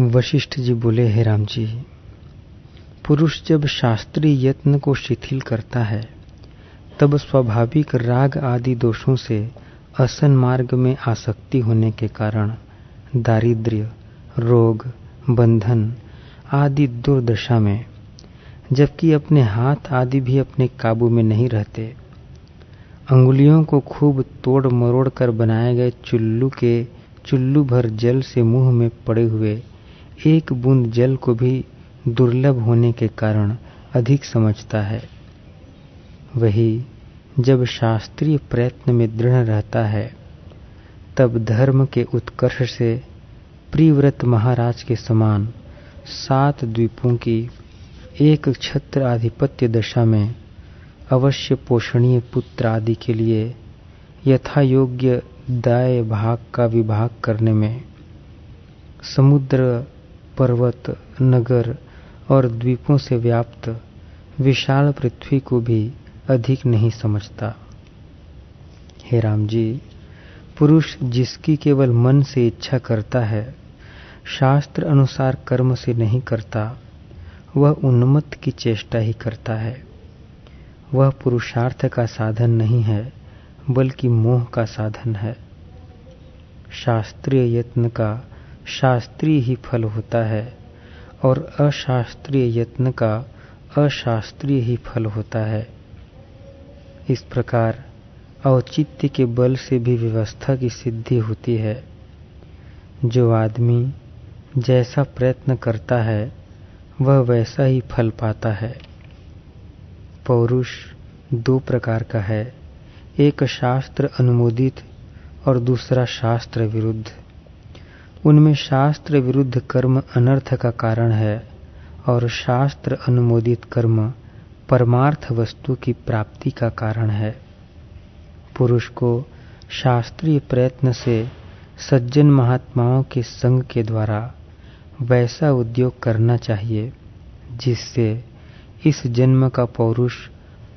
वशिष्ठ जी बोले, हे राम जी, पुरुष जब शास्त्रीय यत्न को शिथिल करता है, तब स्वाभाविक राग आदि दोषों से असन मार्ग में आसक्ति होने के कारण दारिद्र्य, रोग, बंधन आदि दुर्दशा में, जबकि अपने हाथ आदि भी अपने काबू में नहीं रहते, अंगुलियों को खूब तोड़ मरोड़ कर बनाए गए चुल्लू के, चुल्लू भर जल से मुँह में पड़े हुए एक बूंद जल को भी दुर्लभ होने के कारण अधिक समझता है। वही जब शास्त्रीय प्रयत्न में दृढ़ रहता है, तब धर्म के उत्कर्ष से प्रिव्रत महाराज के समान सात द्वीपों की एक छत्र आधिपत्य दशा में अवश्य पोषणीय पुत्र आदि के लिए यथा योग्य दाय भाग का विभाग करने में समुद्र पर्वत, नगर और द्वीपों से व्याप्त विशाल पृथ्वी को भी अधिक नहीं समझता। हे राम जी, पुरुष जिसकी केवल मन से इच्छा करता है, शास्त्र अनुसार कर्म से नहीं करता, वह उन्मत्त की चेष्टा ही करता है। वह पुरुषार्थ का साधन नहीं है, बल्कि मोह का साधन है। शास्त्रीय यत्न का शास्त्रीय ही फल होता है और अशास्त्रीय यत्न का अशास्त्रीय ही फल होता है। इस प्रकार औचित्य के बल से भी व्यवस्था की सिद्धि होती है। जो आदमी जैसा प्रयत्न करता है, वह वैसा ही फल पाता है। पौरुष दो प्रकार का है, एक शास्त्र अनुमोदित और दूसरा शास्त्र विरुद्ध। उनमें शास्त्र विरुद्ध कर्म अनर्थ का कारण है और शास्त्र अनुमोदित कर्म परमार्थ वस्तु की प्राप्ति का कारण है। पुरुष को शास्त्रीय प्रयत्न से सज्जन महात्माओं के संग के द्वारा वैसा उद्योग करना चाहिए, जिससे इस जन्म का पौरुष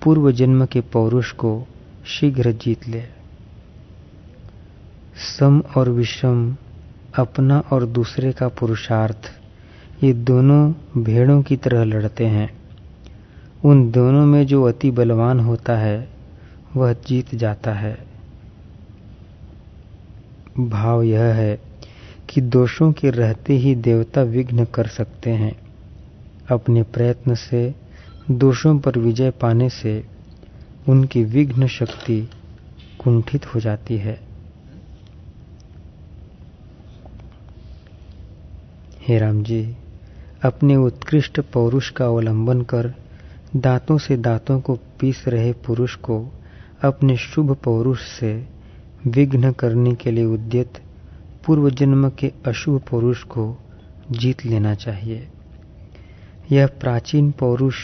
पूर्व जन्म के पौरुष को शीघ्र जीत ले। सम और विषम अपना और दूसरे का पुरुषार्थ। ये दोनों भेड़ों की तरह लड़ते हैं। उन दोनों में जो अति बलवान होता है, वह जीत जाता है। भाव यह है कि दोषों के रहते ही देवता विघ्न कर सकते हैं। अपने प्रयत्न से, दोषों पर विजय पाने से, उनकी विघ्न शक्ति कुंठित हो जाती है। हे राम जी अपने उत्कृष्ट पौरुष का अवलंबन कर, दांतों से दांतों को पीस रहे पुरुष को अपने शुभ पौरुष से विघ्न करने के लिए उद्यत पूर्व जन्म के अशुभ पौरुष को जीत लेना चाहिए। यह प्राचीन पौरुष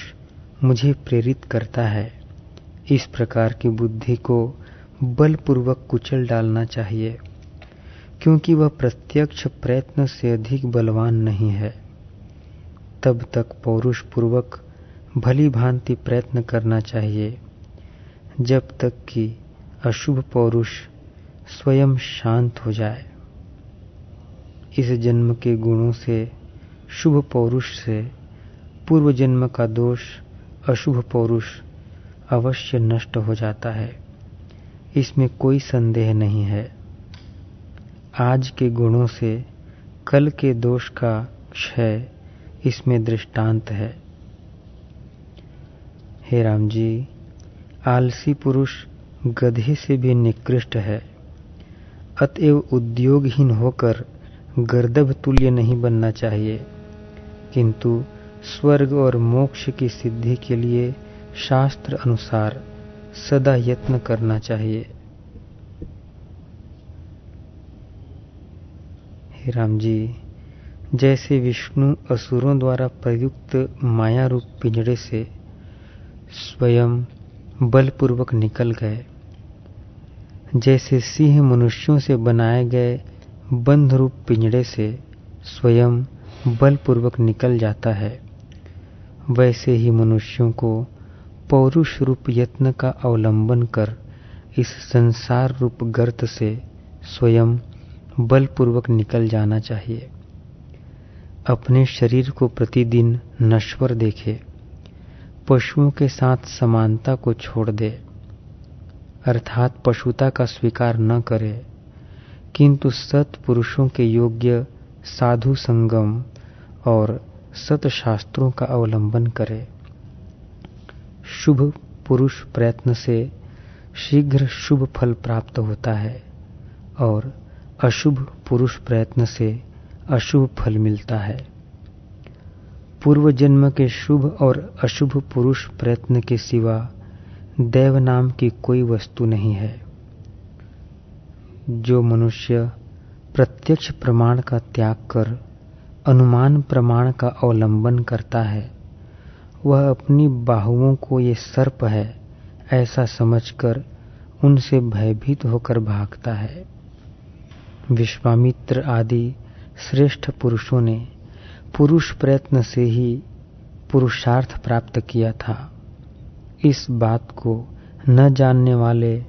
मुझे प्रेरित करता है। इस प्रकार की बुद्धि को बलपूर्वक कुचल डालना चाहिए। क्योंकि वह प्रत्यक्ष प्रयत्न से अधिक बलवान नहीं है। तब तक पौरुष पूर्वक भली भांति प्रयत्न करना चाहिए, जब तक कि अशुभ पौरुष स्वयं शांत हो जाए। इस जन्म के गुणों से, शुभ पौरुष से, पूर्व जन्म का दोष, अशुभ पौरुष अवश्य नष्ट हो जाता है। इसमें कोई संदेह नहीं है। आज के गुणों से कल के दोष का क्षय इसमें दृष्टांत है। हे राम जी, आलसी पुरुष गधे से भी निकृष्ट है। अतएव उद्योगहीन होकर गर्दभ तुल्य नहीं बनना चाहिए। किंतु स्वर्ग और मोक्ष की सिद्धि के लिए शास्त्र अनुसार सदा यत्न करना चाहिए। हे राम जी, जैसे विष्णु असुरों द्वारा प्रयुक्त माया रूप पिंजड़े से स्वयं बलपूर्वक निकल गए, जैसे सिंह मनुष्यों से बनाए गए बंध रूप पिंजड़े से स्वयं बलपूर्वक निकल जाता है, वैसे ही मनुष्यों को पौरुष रूप यत्न का अवलंबन कर इस संसार रूप गर्त से स्वयं बलपूर्वक निकल जाना चाहिए। अपने शरीर को प्रतिदिन नश्वर देखे। पशुओं के साथ समानता को छोड़ दे। अर्थात पशुता का स्वीकार न करे। किंतु सत पुरुषों के योग्य साधु संगम और सत शास्त्रों का अवलंबन करे। शुभ पुरुष प्रयत्न से शीघ्र शुभ फल प्राप्त होता है और अशुभ पुरुष प्रयत्न से अशुभ फल मिलता है। पूर्व जन्म के शुभ और अशुभ पुरुष प्रयत्न के सिवा देव नाम की कोई वस्तु नहीं है। जो मनुष्य प्रत्यक्ष प्रमाण का त्याग कर, अनुमान प्रमाण का अवलंबन करता है, वह अपनी बाहुओं को ये सर्प है ऐसा समझकर उनसे भयभीत होकर भागता है। विश्वामित्र आदि श्रेष्ठ पुरुषों ने पुरुष प्रयत्न से ही पुरुषार्थ प्राप्त किया था। इस बात को न जानने वाले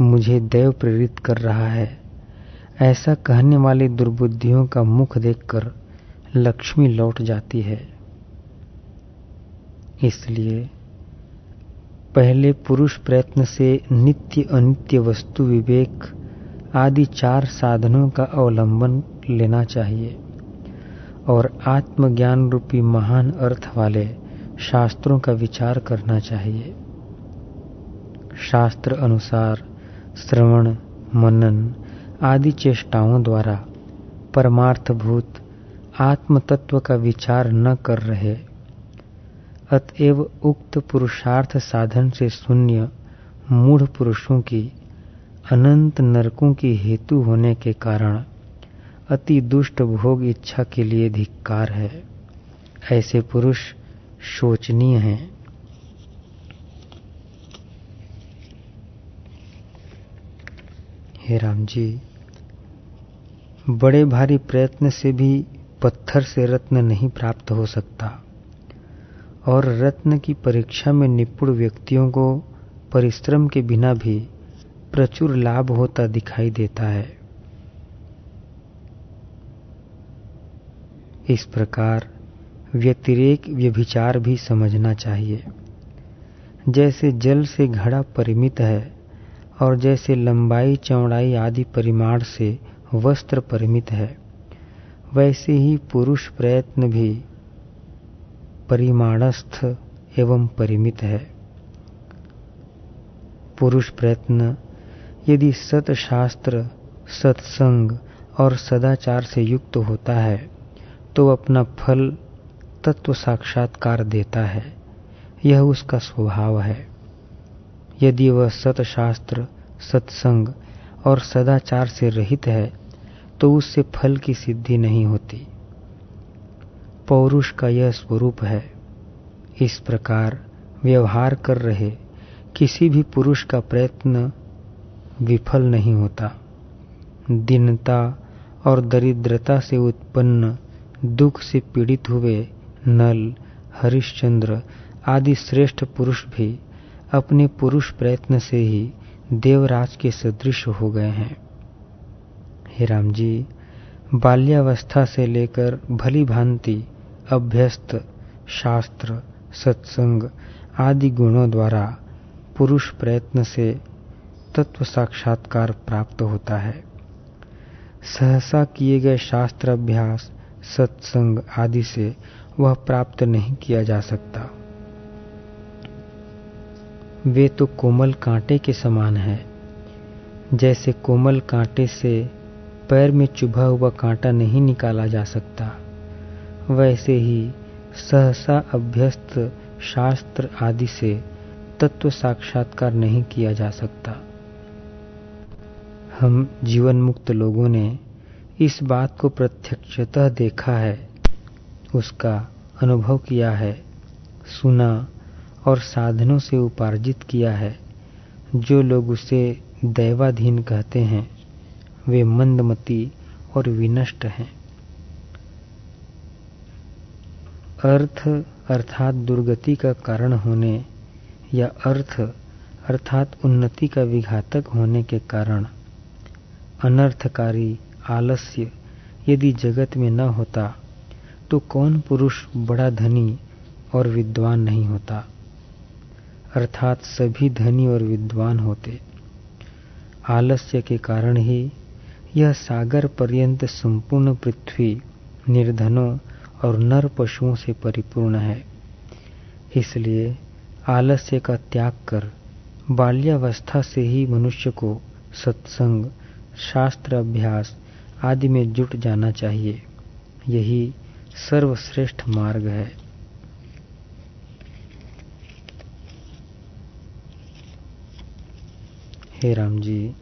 मुझे देव प्रेरित कर रहा है। ऐसा कहने वाले दुर्बुद्धियों का मुख देखकर लक्ष्मी लौट जाती है। इसलिए पहले पुरुष प्रयत्न से नित्य अनित्य वस्तु विवेक आदि चार साधनों का अवलंबन लेना चाहिए। और आत्मज्ञान रूपी महान अर्थ वाले शास्त्रों का विचार करना चाहिए। शास्त्र अनुसार श्रवण, मनन आदि चेष्टाओं द्वारा परमार्थभूत आत्म तत्व का विचार न कर रहे। अतएव उक्त पुरुषार्थ साधन से शून्य मूढ़ पुरुषों की अनंत नरकों की हेतु होने के कारण अति दुष्ट भोग इच्छा के लिए धिक्कार है। ऐसे पुरुष शोचनीय हैं। हे राम जी, बड़े भारी प्रयत्न से भी पत्थर से रत्न नहीं प्राप्त हो सकता और रत्न की परीक्षा में निपुण व्यक्तियों को परिश्रम के बिना भी प्रचुर लाभ होता दिखाई देता है। इस प्रकार व्यतिरेक व्यभिचार भी समझना चाहिए। जैसे जल से घड़ा परिमित है और जैसे लंबाई, चौड़ाई आदि परिमाण से वस्त्र परिमित है, वैसे ही पुरुष प्रयत्न भी परिमाणस्थ एवं परिमित है। पुरुष प्रयत्न यदि सतशास्त्र, सत्संग और सदाचार से युक्त होता है तो अपना फल तत्व साक्षात्कार देता है। यह उसका स्वभाव है। यदि वह सतशास्त्र, सत्संग और सदाचार से रहित है तो उससे फल की सिद्धि नहीं होती। पौरुष का यह स्वरूप है। इस प्रकार व्यवहार कर रहे किसी भी पुरुष का प्रयत्न विफल नहीं होता। दीनता और दरिद्रता से उत्पन्न, दुख से पीड़ित हुए नल, हरिश्चंद्र आदि श्रेष्ठ पुरुष भी अपने पुरुष प्रयत्न से ही देवराज के सदृश हो गए हैं। हे राम जी बाल्यावस्था से लेकर भली भांति, अभ्यस्त, शास्त्र, सत्संग आदि गुणों द्वारा पुरुष प्रयत्न से तत्व साक्षात्कार प्राप्त होता है। सहसा किए गए शास्त्र अभ्यास सत्संग आदि से वह प्राप्त नहीं किया जा सकता। वे तो कोमल कांटे के समान है। जैसे कोमल कांटे से पैर में चुभा हुआ कांटा नहीं निकाला जा सकता, वैसे ही सहसा अभ्यस्त शास्त्र आदि से तत्व साक्षात्कार नहीं किया जा सकता। हम जीवन मुक्त लोगों ने इस बात को प्रत्यक्षतः देखा है, उसका अनुभव किया है, सुना और साधनों से उपार्जित किया है। जो लोग उसे दैवाधीन कहते हैं, वे मंदमती और विनष्ट हैं। अर्थ अर्थात दुर्गति का कारण होने या अर्थ अर्थात उन्नति का विघातक होने के कारण अनर्थकारी, आलस्य, यदि जगत में न होता तो कौन पुरुष बड़ा धनी और विद्वान नहीं होता? अर्थात सभी धनी और विद्वान होते। आलस्य के कारण ही यह सागर पर्यंत संपूर्ण पृथ्वी, निर्धनों और नर पशुओं से परिपूर्ण है। इसलिए आलस्य का त्याग कर बाल्यावस्था से ही मनुष्य को सत्संग शास्त्र अभ्यास आदि में जुट जाना चाहिए। यही सर्वश्रेष्ठ मार्ग है। हे राम जी,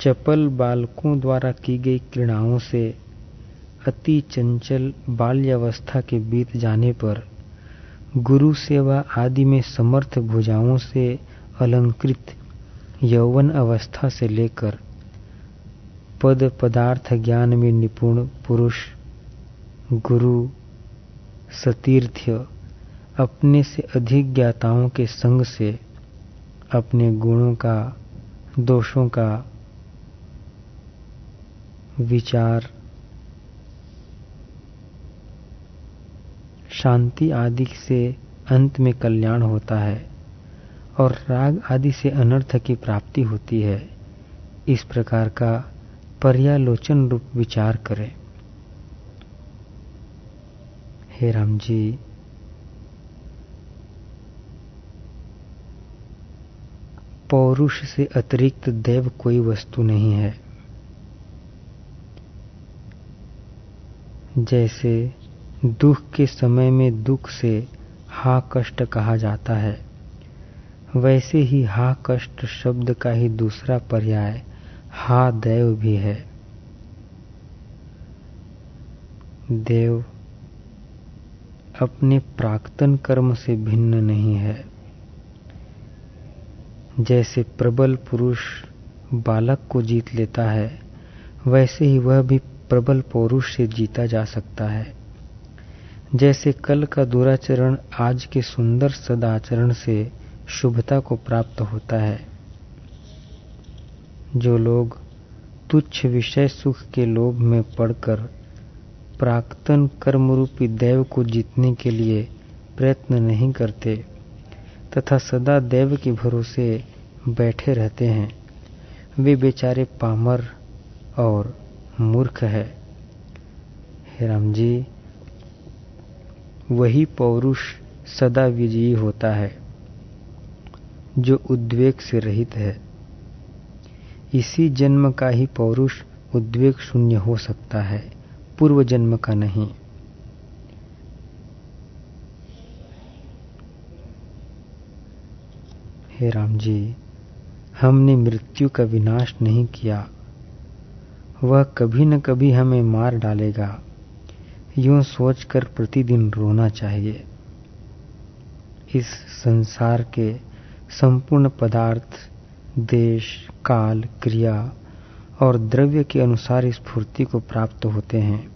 चपल बालकों द्वारा की गई क्रीड़ाओं से अति चंचल बाल्यावस्था के बीत जाने पर गुरु सेवा आदि में समर्थ भुजाओं से अलंकृत यौवन अवस्था से लेकर पद पदार्थ ज्ञान में निपुण पुरुष, गुरु सतीर्थ्य अपने से अधिक ज्ञाताओं के संग से अपने गुणों का, दोषों का विचार, शांति आदि से अंत में कल्याण होता है और राग आदि से अनर्थ की प्राप्ति होती है। इस प्रकार का पर्यालोचन रूप विचार करें। हे राम जी पौरुष से अतिरिक्त देव कोई वस्तु नहीं है। जैसे दुख के समय में दुख से हा कष्ट कहा जाता है, वैसे ही हा कष्ट शब्द का ही दूसरा पर्याय हा देव भी है। देव अपने प्राक्तन कर्म से भिन्न नहीं है। जैसे प्रबल पुरुष बालक को जीत लेता है, वैसे ही वह भी प्रबल पौरुष से जीता जा सकता है। जैसे कल का दुराचरण आज के सुंदर सदाचरण से शुभता को प्राप्त होता है जो लोग तुच्छ विषय सुख के लोभ में पड़कर प्राक्तन कर्मरूपी देव को जीतने के लिए प्रयत्न नहीं करते तथा सदा देव के भरोसे बैठे रहते हैं, वे बेचारे पामर और मूर्ख है। राम जी, वही पौरुष सदा विजयी होता है, जो उद्वेग से रहित है। इसी जन्म का ही पौरुष उद्वेग शून्य हो सकता है, पूर्व जन्म का नहीं। हे राम जी, हमने मृत्यु का विनाश नहीं किया। वह कभी न कभी हमें मार डालेगा। यूँ सोचकर प्रतिदिन रोना चाहिए। इस संसार के संपूर्ण पदार्थ देश, काल, क्रिया और द्रव्य के अनुसार स्फूर्ति को प्राप्त होते हैं।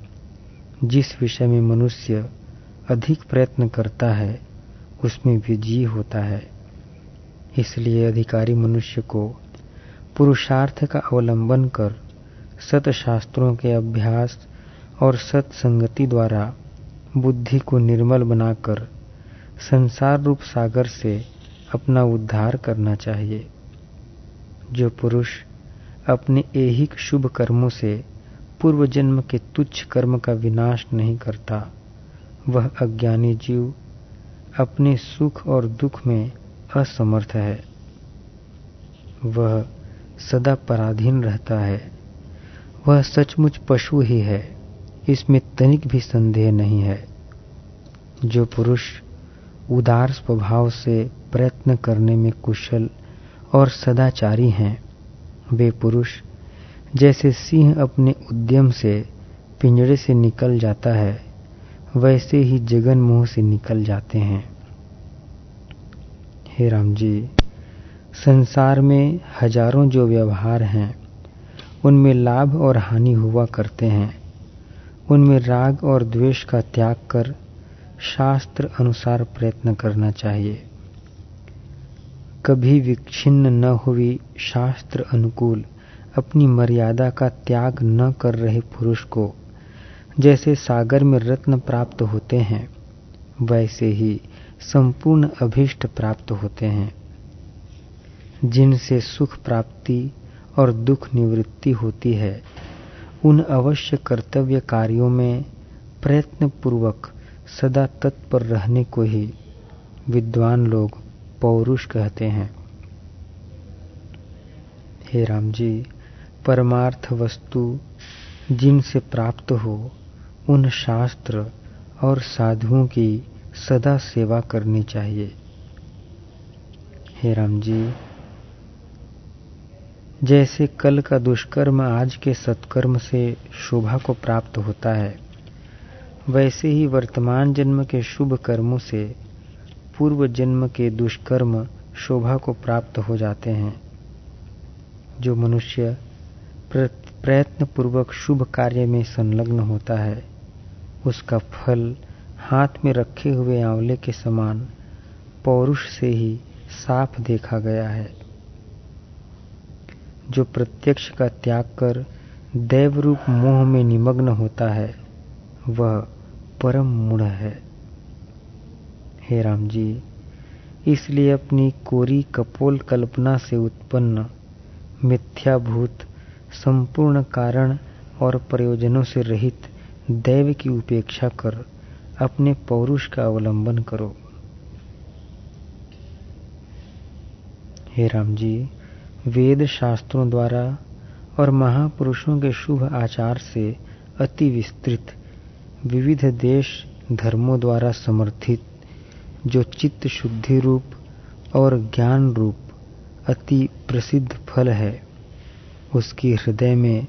जिस विषय में मनुष्य अधिक प्रयत्न करता है, उसमें विजयी होता है। इसलिए अधिकारी मनुष्य को पुरुषार्थ का अवलंबन कर सतशास्त्रों के अभ्यास और सत्संगति द्वारा बुद्धि को निर्मल बनाकर संसार रूप सागर से अपना उद्धार करना चाहिए। जो पुरुष अपने ऐहिक शुभ कर्मों से पूर्व जन्म के तुच्छ कर्म का विनाश नहीं करता, वह अज्ञानी जीव अपने सुख और दुख में असमर्थ है। वह सदा पराधीन रहता है। वह सचमुच पशु ही है, इसमें तनिक भी संदेह नहीं है। जो पुरुष उदार स्वभाव से प्रयत्न करने में कुशल और सदाचारी हैं। वे पुरुष, जैसे सिंह अपने उद्यम से पिंजड़े से निकल जाता है, वैसे ही जगन मोह से निकल जाते हैं। हे राम जी, संसार में हज़ारों जो व्यवहार हैं, उनमें लाभ और हानि हुआ करते हैं। उनमें राग और द्वेष का त्याग कर शास्त्र अनुसार प्रयत्न करना चाहिए। कभी विच्छिन्न न हुई शास्त्र अनुकूल, अपनी मर्यादा का त्याग न कर रहे पुरुष को। जैसे सागर में रत्न प्राप्त होते हैं, वैसे ही संपूर्ण अभिष्ट प्राप्त होते हैं। जिनसे सुख प्राप्ति और दुख निवृत्ति होती है, उन अवश्य कर्तव्य कार्यों में प्रयत्न पूर्वक सदा तत्पर रहने को ही विद्वान लोग पौरुष कहते हैं। हे राम जी परमार्थ वस्तु जिनसे प्राप्त हो, उन शास्त्र और साधुओं की सदा सेवा करनी चाहिए। हे राम जी जैसे कल का दुष्कर्म आज के सत्कर्म से शोभा को प्राप्त होता है, वैसे ही वर्तमान जन्म के शुभ कर्मों से पूर्व जन्म के दुष्कर्म शोभा को प्राप्त हो जाते हैं। जो मनुष्य प्रयत्न पूर्वक शुभ कार्य में संलग्न होता है, उसका फल हाथ में रखे हुए आंवले के समान पौरुष से ही साफ़ देखा गया है। जो प्रत्यक्ष का त्याग कर दैवरूप मोह में निमग्न होता है, वह परम मूढ़ है। हे राम जी इसलिए अपनी कोरी कपोल कल्पना से उत्पन्न मिथ्याभूत, संपूर्ण कारण और प्रयोजनों से रहित दैव की उपेक्षा कर अपने पौरुष का अवलंबन करो। हे राम जी वेद शास्त्रों द्वारा और महापुरुषों के शुभ आचार से अति विस्तृत, विविध देश धर्मों द्वारा समर्थित जो चित्त शुद्धि रूप और ज्ञान रूप अति प्रसिद्ध फल है, उसकी हृदय में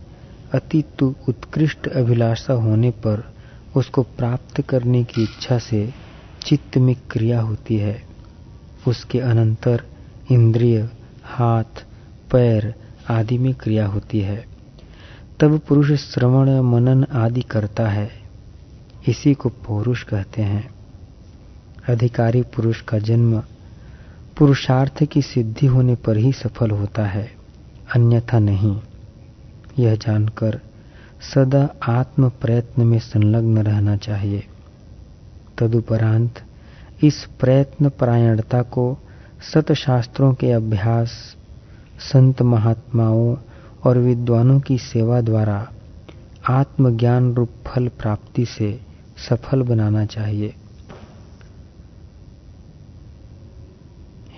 अति उत्कृष्ट अभिलाषा होने पर उसको प्राप्त करने की इच्छा से चित्त में क्रिया होती है। उसके अनंतर इंद्रिय, हाथ, पैर आदि में क्रिया होती है। तब पुरुष श्रवण, मनन आदि करता है। इसी को पौरुष कहते हैं। अधिकारी पुरुष का जन्म पुरुषार्थ की सिद्धि होने पर ही सफल होता है, अन्यथा नहीं। यह जानकर सदा आत्म प्रयत्न में संलग्न रहना चाहिए। तदुपरांत इस प्रयत्न परायणता को सतशास्त्रों के अभ्यास, संत महात्माओं और विद्वानों की सेवा द्वारा आत्मज्ञान रूप फल प्राप्ति से सफल बनाना चाहिए।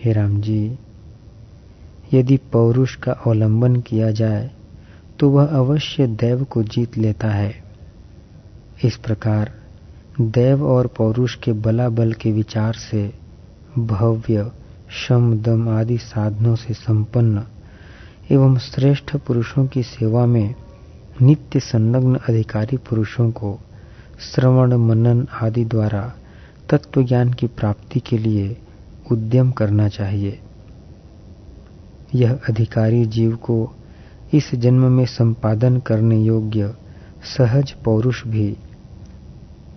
हे राम जी, यदि पौरुष का अवलंबन किया जाए तो वह अवश्य देव को जीत लेता है। इस प्रकार देव और पौरुष के बलाबल के विचार से भव्य, शम, दम आदि साधनों से संपन्न एवं श्रेष्ठ पुरुषों की सेवा में नित्य संलग्न अधिकारी पुरुषों को श्रवण, मनन आदि द्वारा तत्व ज्ञान की प्राप्ति के लिए उद्यम करना चाहिए। यह अधिकारी जीव को इस जन्म में संपादन करने योग्य सहज पौरुष भी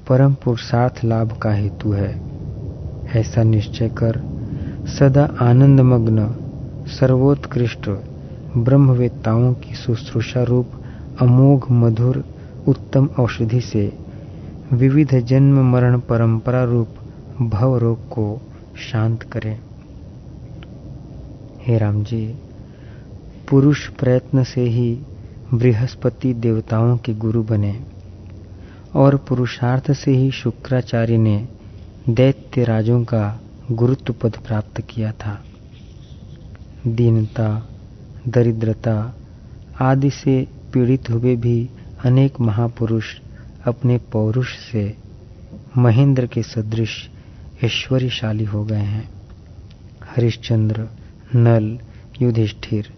परम पुरुषार्थ लाभ का हेतु है। ऐसा निश्चय कर सदा आनंदमग्न, सर्वोत्कृष्ट ब्रह्मवेत्ताओं की शुश्रूषा रूप अमोघ मधुर उत्तम औषधि से विविध जन्म मरण परंपरा रूप भव रोग को शांत करें। हे राम जी पुरुष प्रयत्न से ही बृहस्पति देवताओं के गुरु बने और पुरुषार्थ से ही शुक्राचार्य ने दैत्य राजों का गुरुत्व पद प्राप्त किया था। दीनता, दरिद्रता आदि से पीड़ित हुए भी अनेक महापुरुष अपने पौरुष से महेंद्र के सदृश ऐश्वर्यशाली हो गए हैं। हरिश्चंद्र, नल, युधिष्ठिर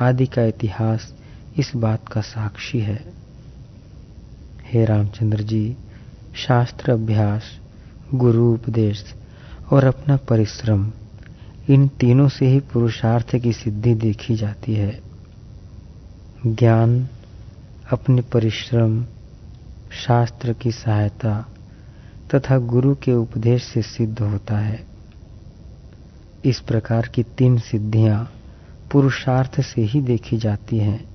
आदि का इतिहास इस बात का साक्षी है। हे रामचंद्र जी, शास्त्र अभ्यास, गुरु उपदेश और अपना परिश्रम, इन तीनों से ही पुरुषार्थ की सिद्धि देखी जाती है। ज्ञान, अपने परिश्रम, शास्त्र की सहायता तथा गुरु के उपदेश से सिद्ध होता है। इस प्रकार की तीन सिद्धियाँ पुरुषार्थ से ही देखी जाती हैं।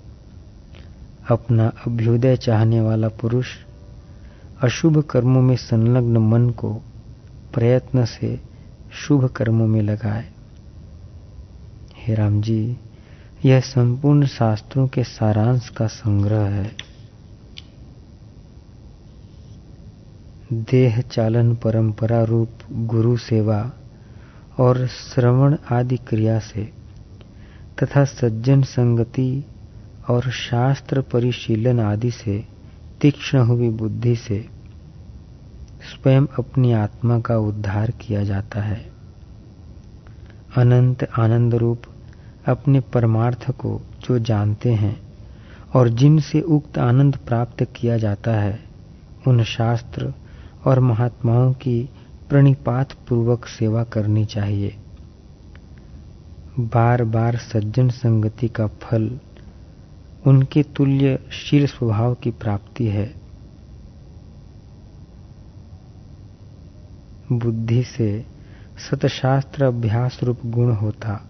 अपना अभ्युदय चाहने वाला पुरुष अशुभ कर्मों में संलग्न मन को प्रयत्न से शुभ कर्मों में लगाए। हे राम जी, यह संपूर्ण शास्त्रों के सारांश का संग्रह है। देह चालन परंपरा रूप गुरु सेवा और श्रवण आदि क्रिया से तथा सज्जन संगति और शास्त्र परिशीलन आदि से तीक्ष्ण हुई बुद्धि से स्वयं अपनी आत्मा का उद्धार किया जाता है। अनंत आनंद रूप अपने परमार्थ को जो जानते हैं और जिनसे उक्त आनंद प्राप्त किया जाता है, उन शास्त्र और महात्माओं की प्रणिपात पूर्वक सेवा करनी चाहिए। बार बार सज्जन संगति का फल उनके तुल्य शील स्वभाव की प्राप्ति है। बुद्धि से सतशास्त्र अभ्यास रूप गुण होता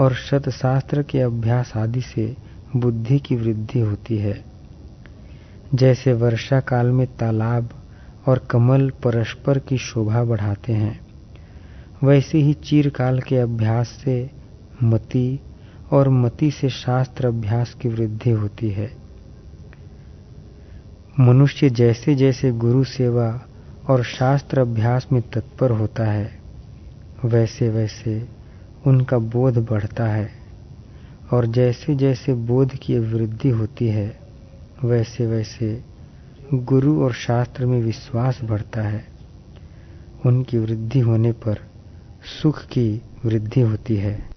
और सतशास्त्र के अभ्यास आदि से बुद्धि की वृद्धि होती है। जैसे वर्षा काल में तालाब और कमल परस्पर की शोभा बढ़ाते हैं। वैसे ही चीरकाल के अभ्यास से मति और मति से शास्त्र अभ्यास की वृद्धि होती है। मनुष्य जैसे जैसे गुरु सेवा और शास्त्र अभ्यास में तत्पर होता है वैसे वैसे उनका बोध बढ़ता है और जैसे जैसे बोध की वृद्धि होती है वैसे वैसे गुरु और शास्त्र में विश्वास बढ़ता है। उनकी वृद्धि होने पर सुख की वृद्धि होती है।